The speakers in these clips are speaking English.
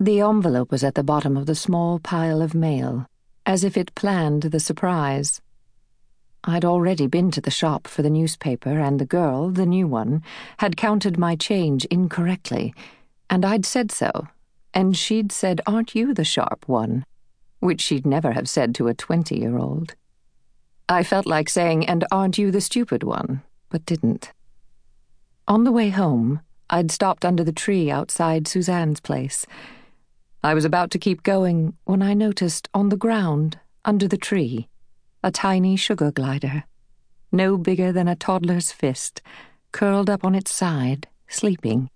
The envelope was at the bottom of the small pile of mail, as if it planned the surprise. I'd already been to the shop for the newspaper, and the girl, the new one, had counted my change incorrectly, and I'd said so, and she'd said, Aren't you the sharp one? which she'd never have said to a twenty year old. I felt like saying, And aren't you the stupid one? but didn't. On the way home, I'd stopped under the tree outside Suzanne's place. I was about to keep going when I noticed on the ground, under the tree, a tiny sugar glider, no bigger than a toddler's fist, curled up on its side, sleeping.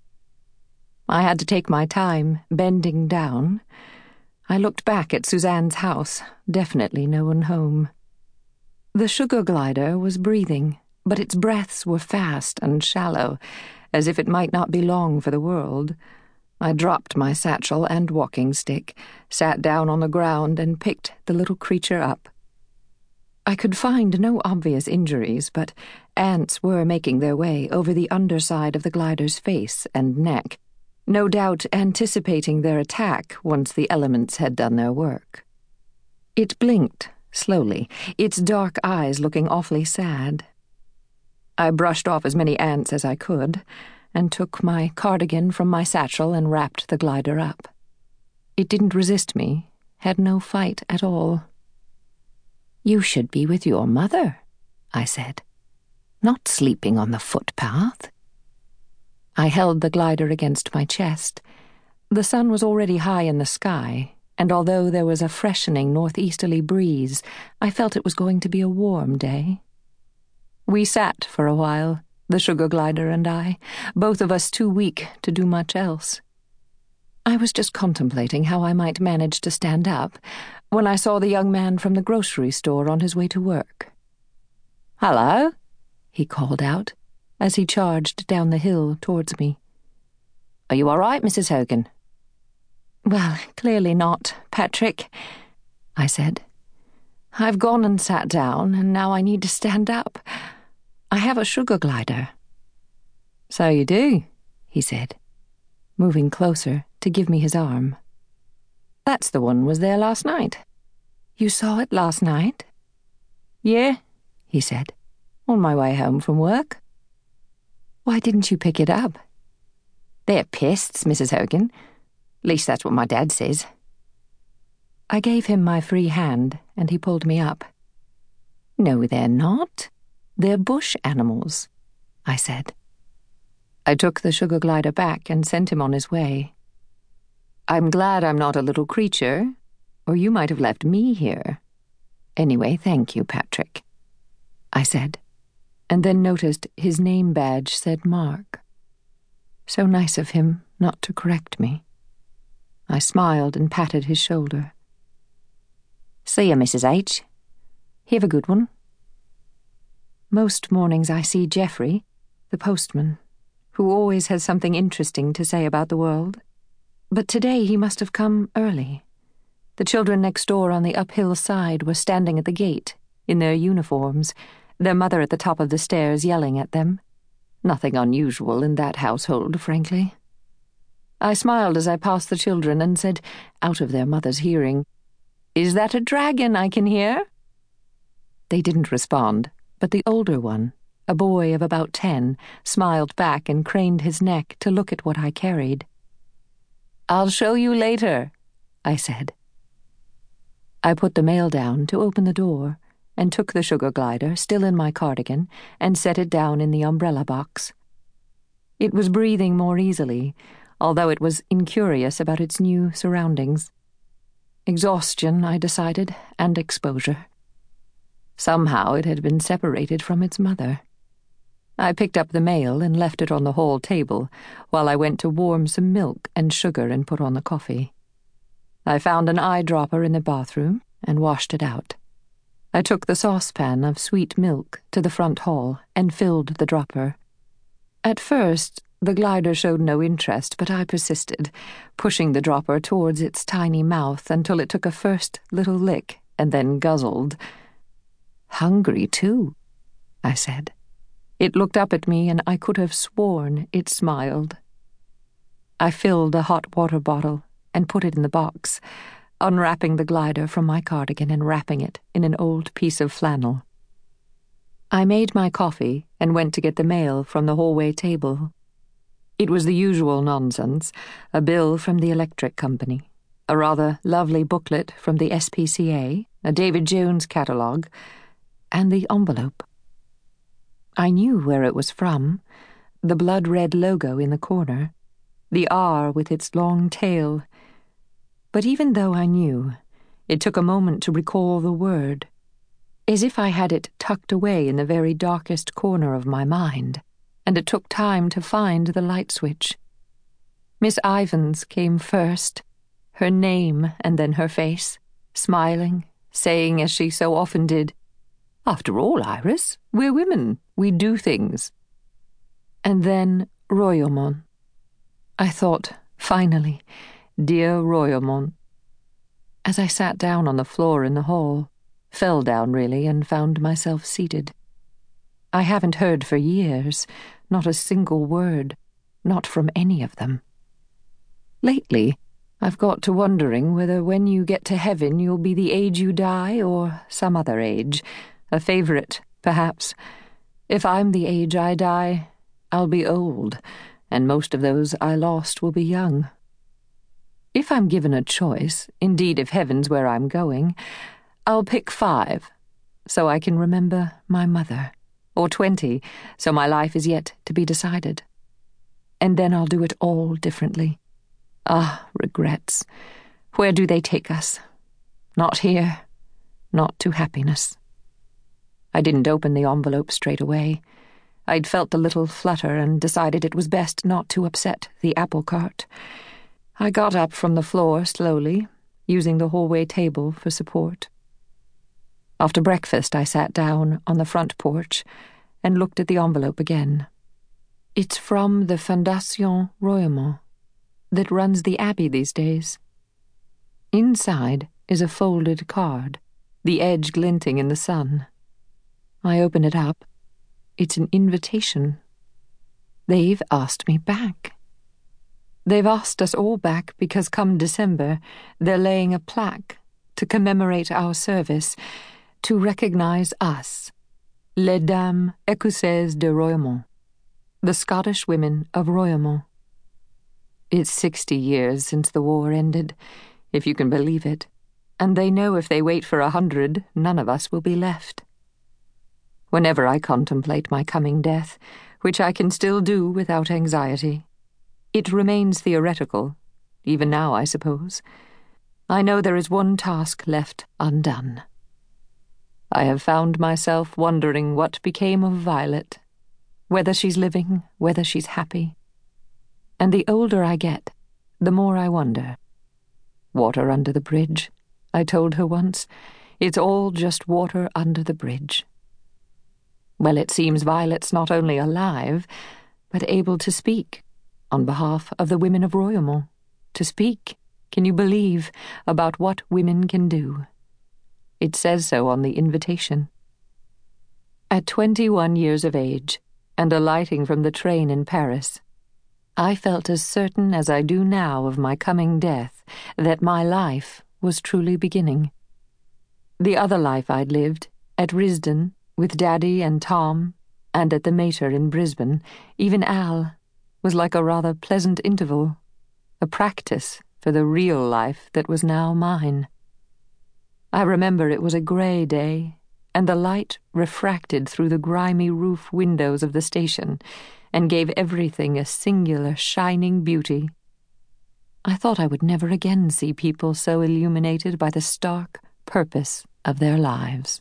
I had to take my time, bending down. I looked back at Suzanne's house, definitely no one home. The sugar glider was breathing, but its breaths were fast and shallow, as if it might not be long for the world. I dropped my satchel and walking stick, sat down on the ground, and picked the little creature up. I could find no obvious injuries, but ants were making their way over the underside of the glider's face and neck, no doubt anticipating their attack once the elements had done their work. It blinked, slowly, its dark eyes looking awfully sad. I brushed off as many ants as I could, and took my cardigan from my satchel and wrapped the glider up. It didn't resist me, had no fight at all. You should be with your mother, I said, not sleeping on the footpath. I held the glider against my chest. The sun was already high in the sky, and although there was a freshening northeasterly breeze, I felt it was going to be a warm day. We sat for a while, the sugar glider and I, both of us too weak to do much else. I was just contemplating how I might manage to stand up when I saw the young man from the grocery store on his way to work. Hello, he called out as he charged down the hill towards me. Are you all right, Mrs. Hogan? Well, clearly not, Patrick, I said. I've gone and sat down, and now I need to stand up. I have a sugar glider. So you do, he said, moving closer to give me his arm. That's the one was there last night. You saw it last night? Yeah, he said, on my way home from work. Why didn't you pick it up? They're pissed, Mrs. Hogan. At least that's what my dad says. I gave him my free hand, and he pulled me up. No, they're not. They're bush animals, I said. I took the sugar glider back and sent him on his way. I'm glad I'm not a little creature, or you might have left me here. Anyway, thank you, Patrick, I said and then noticed his name badge said Mark. So nice of him not to correct me. I smiled and patted his shoulder. See you, Mrs. H. Have a good one. Most mornings I see Geoffrey, the postman, who always has something interesting to say about the world. But today he must have come early. The children next door on the uphill side were standing at the gate, in their uniforms, their mother at the top of the stairs yelling at them. Nothing unusual in that household, frankly. I smiled as I passed the children and said, out of their mother's hearing, Is that a dragon I can hear? They didn't respond, but the older one, a boy of about ten, smiled back and craned his neck to look at what I carried. I'll show you later, I said. I put the mail down to open the door and took the sugar glider, still in my cardigan, and set it down in the umbrella box. It was breathing more easily, although it was incurious about its new surroundings. Exhaustion, I decided, and exposure. Somehow it had been separated from its mother. I picked up the mail and left it on the hall table while I went to warm some milk and sugar and put on the coffee. I found an eyedropper in the bathroom and washed it out. I took the saucepan of sweet milk to the front hall and filled the dropper. At first, the glider showed no interest, but I persisted, pushing the dropper towards its tiny mouth until it took a first little lick and then guzzled. Hungry, too, I said. It looked up at me, and I could have sworn it smiled. I filled a hot water bottle and put it in the box, unwrapping the glider from my cardigan and wrapping it in an old piece of flannel. I made my coffee and went to get the mail from the hallway table. It was the usual nonsense a bill from the electric company, a rather lovely booklet from the SPCA, a David Jones catalogue, and the envelope. I knew where it was from the blood red logo in the corner, the R with its long tail. But even though I knew, it took a moment to recall the word as if I had it tucked away in the very darkest corner of my mind, and it took time to find the light switch. Miss Ivens came first, her name and then her face, smiling, saying as she so often did, After all, Iris, we're women, we do things. And then Royaumont. I thought, finally, dear Royaumont. As I sat down on the floor in the hall, fell down really, and found myself seated. I haven't heard for years, not a single word, not from any of them. Lately, I've got to wondering whether when you get to heaven you'll be the age you die or some other age, a favourite, perhaps. If I'm the age I die, I'll be old, and most of those I lost will be young. If I'm given a choice, indeed, if heaven's where I'm going, I'll pick five, so I can remember my mother, or twenty, so my life is yet to be decided. And then I'll do it all differently. Ah, regrets. Where do they take us? Not here, not to happiness. I didn't open the envelope straight away. I'd felt the little flutter and decided it was best not to upset the apple cart. I got up from the floor slowly, using the hallway table for support. After breakfast, I sat down on the front porch and looked at the envelope again. It's from the Fondation Royaumont that runs the Abbey these days. Inside is a folded card, the edge glinting in the sun. I open it up. It's an invitation. They've asked me back. They've asked us all back because come December, they're laying a plaque to commemorate our service to recognize us, Les Dames Écossaises de Royaumont, the Scottish women of Royaumont. It's sixty years since the war ended, if you can believe it, and they know if they wait for a hundred, none of us will be left. Whenever I contemplate my coming death, which I can still do without anxiety, it remains theoretical, even now, I suppose. I know there is one task left undone. I have found myself wondering what became of Violet, whether she's living, whether she's happy. And the older I get, the more I wonder. Water under the bridge, I told her once. It's all just water under the bridge. Well, it seems Violet's not only alive, but able to speak on behalf of the women of Royaumont. To speak, can you believe, about what women can do? It says so on the invitation. At twenty one years of age, and alighting from the train in Paris, I felt as certain as I do now of my coming death that my life was truly beginning. The other life I'd lived, at Risdon, with Daddy and Tom, and at the Mater in Brisbane, even Al, was like a rather pleasant interval, a practice for the real life that was now mine. I remember it was a grey day, and the light refracted through the grimy roof windows of the station and gave everything a singular shining beauty. I thought I would never again see people so illuminated by the stark purpose of their lives.